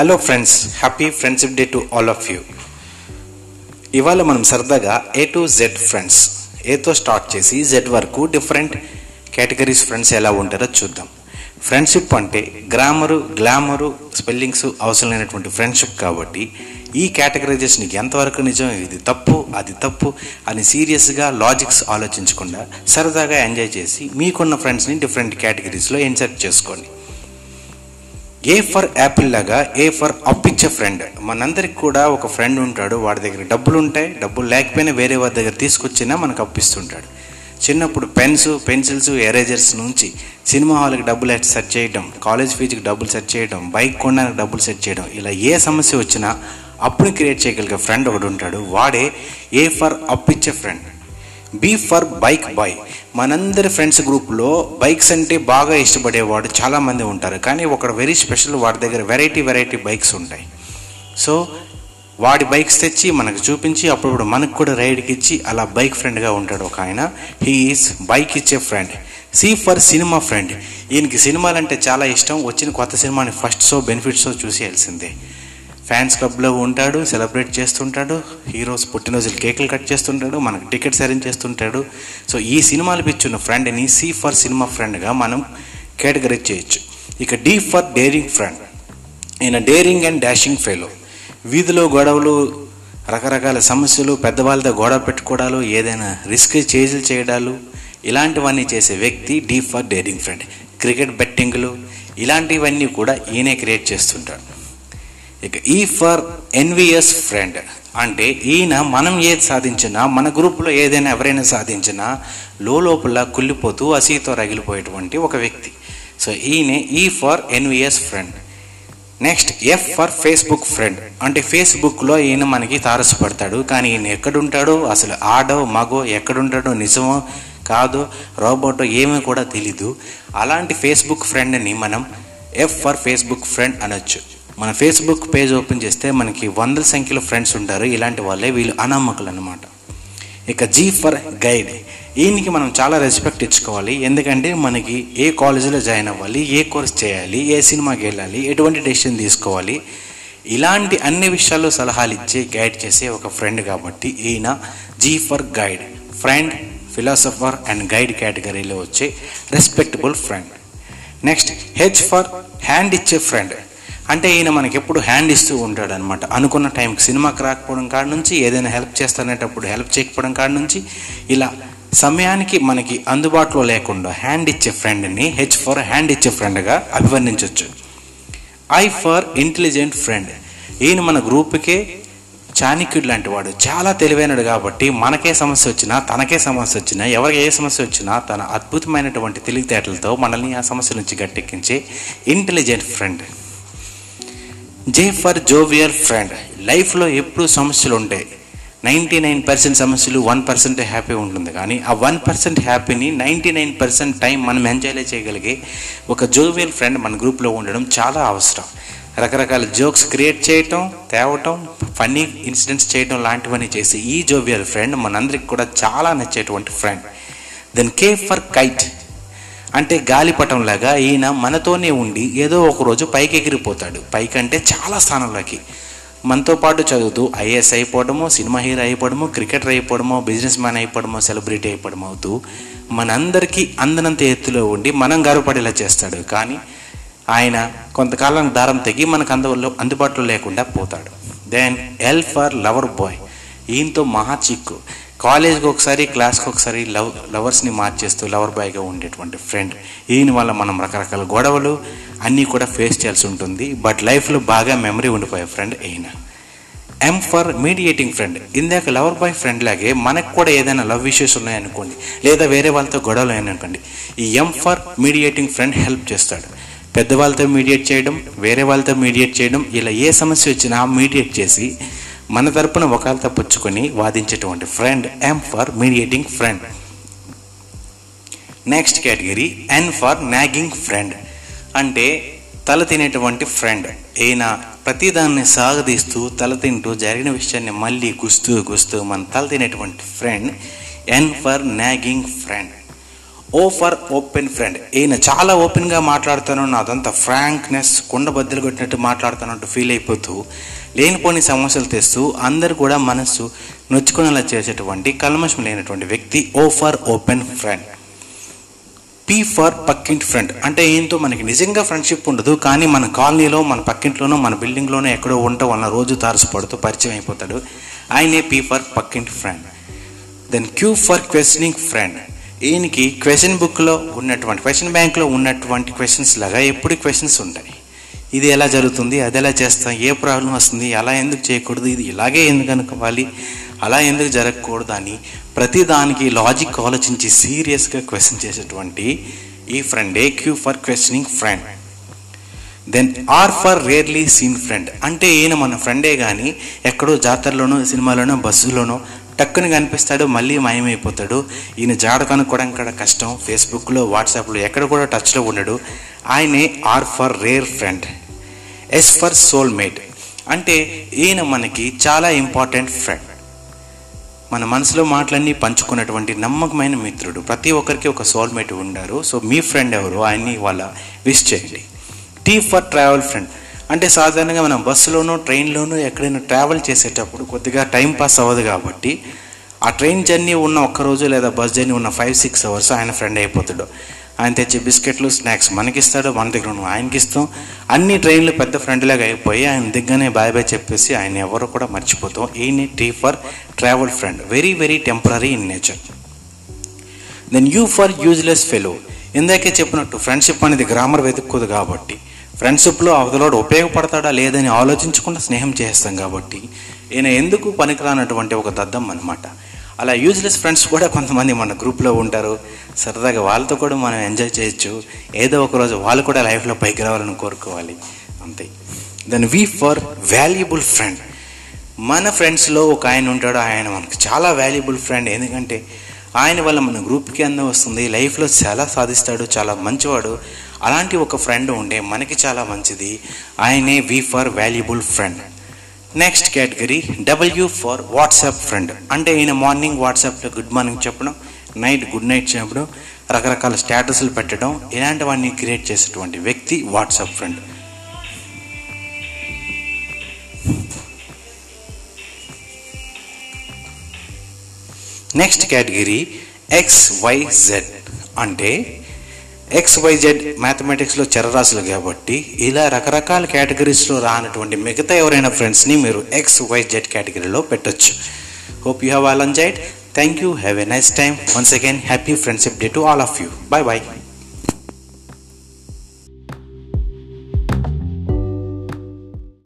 Hello friends happy friendship day to all of you ఇవాళ మనం సరదాగా ఏ టు జెడ్ ఫ్రెండ్స్ ఏతో start చేసి జెడ్ వరకు డిఫరెంట్ కేటగిరీస్ ఫ్రెండ్స్ ఎలా ఉంటారో చూద్దాం. ఫ్రెండ్షిప్ అంటే గ్రామరు గ్లామరు స్పెల్లింగ్స్ అవసరం లేనటువంటి ఫ్రెండ్షిప్ కాబట్టి ఈ కేటగరైజేషన్కి ఎంతవరకు నిజం ఇది తప్పు అది తప్పు అని సీరియస్గా లాజిక్స్ ఆలోచించకుండా సరదాగా ఎంజాయ్ చేసి మీకున్న ఫ్రెండ్స్ని డిఫరెంట్ కేటగిరీస్లో ఇన్సర్ట్ చేసుకోండి. ఏ ఫర్ యాపిల్ లాగా ఏ ఫర్ అప్పిచ్చే ఫ్రెండ్ మనందరికి కూడా ఒక ఫ్రెండ్ ఉంటాడు వాడి దగ్గర డబ్బులు ఉంటాయి డబ్బులు లేకపోయినా వేరే వాడి దగ్గర తీసుకొచ్చినా మనకు అప్పిస్తుంటాడు. చిన్నప్పుడు పెన్స్ పెన్సిల్స్ ఎరేజర్స్ నుంచి సినిమా హాల్కి డబ్బులు సెట్ చేయడం కాలేజ్ ఫీజుకి డబ్బులు సెట్ చేయడం బైక్ కొనడానికి డబ్బులు సెట్ చేయడం ఇలా ఏ సమస్య వచ్చినా అప్పుని క్రియేట్ చేయగలిగే ఫ్రెండ్ ఒకడు ఉంటాడు. వాడే A for అప్పిచ్చే friend B for bike boy మనందరి ఫ్రెండ్స్ గ్రూప్లో బైక్స్ అంటే బాగా ఇష్టపడేవాడు చాలామంది ఉంటారు. కానీ ఒకడు వెరీ స్పెషల్ వాడి దగ్గర వెరైటీ వెరైటీ బైక్స్ ఉంటాయి. సో వాడి బైక్స్ తెచ్చి మనకు చూపించి అప్పుడు మనకు కూడా రైడ్కి ఇచ్చి అలా బైక్ ఫ్రెండ్గా ఉంటాడు ఒక ఆయన. హీఈస్ బైక్ ఇచ్చే friend C for cinema friend ఈయనకి సినిమాలంటే చాలా ఇష్టం. వచ్చిన కొత్త సినిమాని ఫస్ట్ షో బెనిఫిట్ షో చూసేయాల్సిందే ఫ్యాన్స్ క్లబ్లో ఉంటాడు సెలబ్రేట్ చేస్తుంటాడు. హీరోస్ పుట్టినరోజులు కేకులు కట్ చేస్తుంటాడు మనకు టికెట్స్ అరేంజ్ చేస్తుంటాడు. సో ఈ సినిమాలు పిచ్చున్న ఫ్రెండ్ని సి ఫర్ సినిమా ఫ్రెండ్గా మనం కేటగరైజ్ చేయొచ్చు. ఇక డి ఫర్ డేరింగ్ ఫ్రెండ్. ఈయన డేరింగ్ అండ్ డాషింగ్ ఫెలో. వీధిలో గొడవలు రకరకాల సమస్యలు పెద్దవాళ్ళతో గొడవ పెట్టుకోవడాలు ఏదైనా రిస్క్ చేజులు చేయడాలు ఇలాంటివన్నీ చేసే వ్యక్తి D for daring friend. Cricket బెట్టింగ్లు ఇలాంటివన్నీ కూడా ఈయనే క్రియేట్ చేస్తుంటాడు. ఇక ఈ ఫర్ ఎన్విఎస్ ఫ్రెండ్ అంటే ఈయన మనం ఏది సాధించినా మన గ్రూప్లో ఏదైనా ఎవరైనా సాధించినా లోపల కుళ్ళిపోతూ అసీతో రగిలిపోయేటువంటి ఒక వ్యక్తి. సో ఈయన E for envious friend next F for Facebook friend అంటే ఫేస్బుక్లో ఈయన మనకి తారసపడతాడు. కానీ ఈయన ఎక్కడుంటాడో అసలు ఆడో మగో ఎక్కడుంటాడో నిజమో కాదో రోబోటో ఏమీ కూడా తెలీదు. అలాంటి ఫేస్బుక్ ఫ్రెండ్ని మనం ఎఫ్ ఫర్ ఫేస్బుక్ ఫ్రెండ్ అనొచ్చు. మన ఫేస్బుక్ పేజ్ ఓపెన్ చేస్తే మనకి వందల సంఖ్యలో ఫ్రెండ్స్ ఉంటారు. ఇలాంటి వాళ్ళే వీళ్ళు అనామకులు అనమాట ఇక జీ ఫర్ గైడ్ ఈయనకి మనం చాలా రెస్పెక్ట్ ఇచ్చుకోవాలి. ఎందుకంటే మనకి ఏ కాలేజీలో జాయిన్ అవ్వాలి ఏ కోర్స్ చేయాలి ఏ సినిమాకి వెళ్ళాలి ఎటువంటి డెసిషన్ తీసుకోవాలి. ఇలాంటి అన్ని విషయాల్లో సలహాలు ఇచ్చే గైడ్ చేసే ఒక ఫ్రెండ్ కాబట్టి ఈయన G for guide friend philosopher and guide కేటగిరీలో వచ్చే respectable friend next H for hand ఇచ్చే ఫ్రెండ్ అంటే ఈయన మనకి ఎప్పుడు హ్యాండ్ ఇస్తూ ఉంటాడు అనమాట అనుకున్న టైంకి సినిమాకి రాకపోవడం కాడ నుంచి ఏదైనా హెల్ప్ చేస్తానేటప్పుడు హెల్ప్ చేయకపోవడం కాడ నుంచి ఇలా సమయానికి మనకి అందుబాటులో లేకుండా హ్యాండ్ ఇచ్చే ఫ్రెండ్ని హెచ్ ఫర్ హ్యాండ్ ఇచ్చే ఫ్రెండ్గా అభివర్ణించవచ్చు ఐ ఫర్ ఇంటెలిజెంట్ ఫ్రెండ్ ఈయన మన గ్రూప్కే చాణక్యుడు లాంటి వాడు. చాలా తెలివైనడు కాబట్టి మనకే సమస్య వచ్చినా తనకే సమస్య వచ్చినా ఎవరికి ఏ సమస్య వచ్చినా తన అద్భుతమైనటువంటి తెలివితేటలతో మనల్ని ఆ సమస్య నుంచి గట్టెక్కించే intelligent friend J for jovial friend లైఫ్లో ఎప్పుడు సమస్యలు ఉంటాయి నైంటీ నైన్ పర్సెంట్ సమస్యలు వన్ పర్సెంట్ హ్యాపీ ఉంటుంది. కానీ ఆ వన్ పర్సెంట్ హ్యాపీని నైంటీ నైన్ పర్సెంట్ టైం మనం ఎంజాయ్ చేయగలిగే ఒక జోవియల్ ఫ్రెండ్ మన గ్రూప్లో ఉండడం చాలా అవసరం. రకరకాల జోక్స్ క్రియేట్ చేయటం తేవటం ఫన్నీ ఇన్సిడెంట్స్ చేయటం లాంటివన్నీ చేసి ఈ జోవియల్ ఫ్రెండ్ మనందరికి కూడా చాలా నచ్చేటువంటి friend then K for kite అంటే గాలిపటం లాగా ఈయన మనతోనే ఉండి ఏదో ఒక రోజు పైకి ఎగిరిపోతాడు పైకి అంటే చాలా స్థానంలోకి. మనతో పాటు చదువుతూ ఐఏఎస్ అయిపోవడమో సినిమా హీరో అయిపోవడమో క్రికెటర్ అయిపోవడమో బిజినెస్ మ్యాన్ అయిపోవడమో సెలబ్రిటీ అయిపోవడం అవుతూ మనందరికీ అందనంత ఎత్తులో ఉండి మనం గర్వపడేలా చేస్తాడు. కానీ ఆయన కొంతకాలం దారం తెగి మనకు అందులో అందుబాటులో లేకుండా పోతాడు. Then L for lover boy ఈయనతో మహా చిక్కు. కాలేజ్కి ఒకసారి క్లాస్కి ఒకసారి లవ్ లవర్స్ని మార్చేస్తూ లవర్ బాయ్గా ఉండేటువంటి ఫ్రెండ్. ఈయన వల్ల మనం రకరకాల గొడవలు అన్నీ కూడా ఫేస్ చేయాల్సి ఉంటుంది. బట్ లైఫ్లో బాగా మెమరీ ఉండిపోయే ఫ్రెండ్ ఈయన. ఎం ఫర్ మీడియేటింగ్ ఫ్రెండ్ ఇందాక లవర్ బాయ్ ఫ్రెండ్ లాగే మనకు కూడా ఏదైనా లవ్ ఇష్యూస్ ఉన్నాయనుకోండి లేదా వేరే వాళ్ళతో గొడవలు అనుకోండి ఈ M for mediating friend help చేస్తాడు. పెద్దవాళ్ళతో మీడియేట్ చేయడం వేరే వాళ్ళతో మీడియేట్ చేయడం ఇలా ఏ సమస్య వచ్చినా మీడియేట్ చేసి మన తరపున ఒకళ్ళతో పుచ్చుకొని వాదించేటువంటి friend M for mediating friend next category N for nagging friend అంటే తల తినేటువంటి ఫ్రెండ్ అయినా ప్రతిదాన్ని సాగదీస్తూ తల తింటూ జరిగిన విషయాన్ని మళ్ళీ గుస్తూ గుస్తూ మన తల తినేటువంటి friend N for nagging friend O for open friend. ఈయన చాలా ఓపెన్గా మాట్లాడుతాను నాదంతా ఫ్రాంక్నెస్ కుండ బద్దలు కొట్టినట్టు మాట్లాడుతానంటూ ఫీల్ అయిపోతూ లేనిపోని సమస్యలు తెస్తూ అందరు కూడా మనస్సు నొచ్చుకునేలా చేసేటువంటి కల్మషం లేనటువంటి వ్యక్తి O for open friend. P for పక్కింటి ఫ్రెండ్. అంటే ఏంటో మనకి నిజంగా ఫ్రెండ్షిప్ ఉండదు కానీ మన కాలనీలో మన పక్కింట్లోనో మన బిల్డింగ్లోనో ఎక్కడో ఉండటం వలన రోజు తారసపడుతూ పరిచయం అయిపోతాడు. ఆయనే పీ ఫర్ పక్కింటి friend. Then Q for questioning friend. ఈయనకి క్వశ్చన్ బుక్లో ఉన్నటువంటి క్వశ్చన్ బ్యాంక్లో ఉన్నటువంటి క్వశ్చన్స్ లాగా ఎప్పుడు క్వశ్చన్స్ ఉంటాయి. ఇది ఎలా జరుగుతుంది అది ఎలా చేస్తాం ఏ ప్రాబ్లం వస్తుంది అలా ఎందుకు చేయకూడదు ఇది ఇలాగే ఎందుకు అనుకోవాలి అలా ఎందుకు జరగకూడదు అని ప్రతి దానికి లాజిక్ ఆలోచించి సీరియస్గా క్వశ్చన్ చేసేటువంటి ఈ ఫ్రెండే Q for questioning friend then R for rarely seen friend అంటే ఈయన మన ఫ్రెండే కానీ ఎక్కడో జాతరలోనో సినిమాలోనో బస్సులోనో టక్కుని కనిపిస్తాడు మళ్ళీ మాయమైపోతాడు. ఈయన జాడ కనుక్కోవడం కూడా కష్టం. ఫేస్బుక్లో వాట్సాప్లో ఎక్కడ కూడా టచ్లో ఉండడు. ఆయనే R for rare friend S for soulmate అంటే ఈయన మనకి చాలా ఇంపార్టెంట్ ఫ్రెండ్ మన మనసులో మాటలన్నీ పంచుకున్నటువంటి నమ్మకమైన మిత్రుడు. ప్రతి ఒక్కరికి ఒక సోల్మేట్ ఉండారు. సో మీ ఫ్రెండ్ ఎవరు? ఆయన్ని వాళ్ళ విష్ చేయండి. టీ ఫర్ ట్రావెల్ ఫ్రెండ్ అంటే సాధారణంగా మనం బస్సులోనూ ట్రైన్లోనూ ఎక్కడైనా ట్రావెల్ చేసేటప్పుడు కొద్దిగా టైం పాస్ అవ్వదు కాబట్టి ఆ ట్రైన్ జర్నీ ఉన్న ఒక్కరోజు లేదా బస్ జర్నీ ఉన్న ఫైవ్ సిక్స్ అవర్స్ ఆయన ఫ్రెండ్ అయిపోతాడు. ఆయన తెచ్చి బిస్కెట్లు స్నాక్స్ మనకిస్తాడు మన దగ్గర ఉన్న ఆయనకి ఇస్తాం. అన్ని ట్రైన్లు పెద్ద ఫ్రెండ్లాగా అయిపోయి ఆయన దగ్గరనే బాయ్ బాయ్ చెప్పేసి ఆయన ఎవరు కూడా మర్చిపోతాం. ఈయన T for travel friend very very temporary in nature then U for useless fellow ఇందాకే చెప్పినట్టు ఫ్రెండ్షిప్ అనేది గ్రామర్ వెతుక్కోదు కాబట్టి ఫ్రెండ్షిప్లో అవతలోడు ఉపయోగపడతాడా లేదని ఆలోచించకుండా స్నేహం చేస్తాం కాబట్టి ఈయన ఎందుకు పనికిరానటువంటి ఒక దద్దం అనమాట అలా యూజ్లెస్ ఫ్రెండ్స్ కూడా కొంతమంది మన గ్రూప్లో ఉంటారు. సరదాగా వాళ్ళతో కూడా మనం ఎంజాయ్ చేయొచ్చు. ఏదో ఒక రోజు వాళ్ళు కూడా లైఫ్లో పైకి రావాలని కోరుకోవాలి. అంతే. Then V for valuable friend మన ఫ్రెండ్స్లో ఒక ఆయన ఉంటాడు. ఆయన మనకు చాలా వాల్యుబుల్ ఫ్రెండ్ ఎందుకంటే ఆయన వల్ల మన గ్రూప్కి అందం వస్తుంది. లైఫ్లో చాలా సాధిస్తాడు. చాలా మంచివాడు. అలాంటి ఒక ఫ్రెండ్ ఉండే మనకి చాలా మంచిది. ఆయనే V for valuable friend next category W for WhatsApp friend అంటే ఈయన మార్నింగ్ వాట్సాప్లో గుడ్ మార్నింగ్ చెప్పడం నైట్ గుడ్ నైట్ చెప్పడం రకరకాల స్టేటస్లు పెట్టడం ఇలాంటివన్నీ క్రియేట్ చేసేటువంటి వ్యక్తి WhatsApp friend next category X Y Z అంటే ఎక్స్వైజెడ్ జెడ్ మ్యాథమెటిక్స్లో చరరాశులు కాబట్టి ఇలా రకరకాల కేటగిరీస్లో రానటువంటి మిగతా ఎవరైనా ఫ్రెండ్స్ని మీరు ఎక్స్ వై జెడ్ కేటగిరీలో పెట్టొచ్చు. Hope you have all enjoyed thank you have a nice time once again happy friendship day to all of you bye bye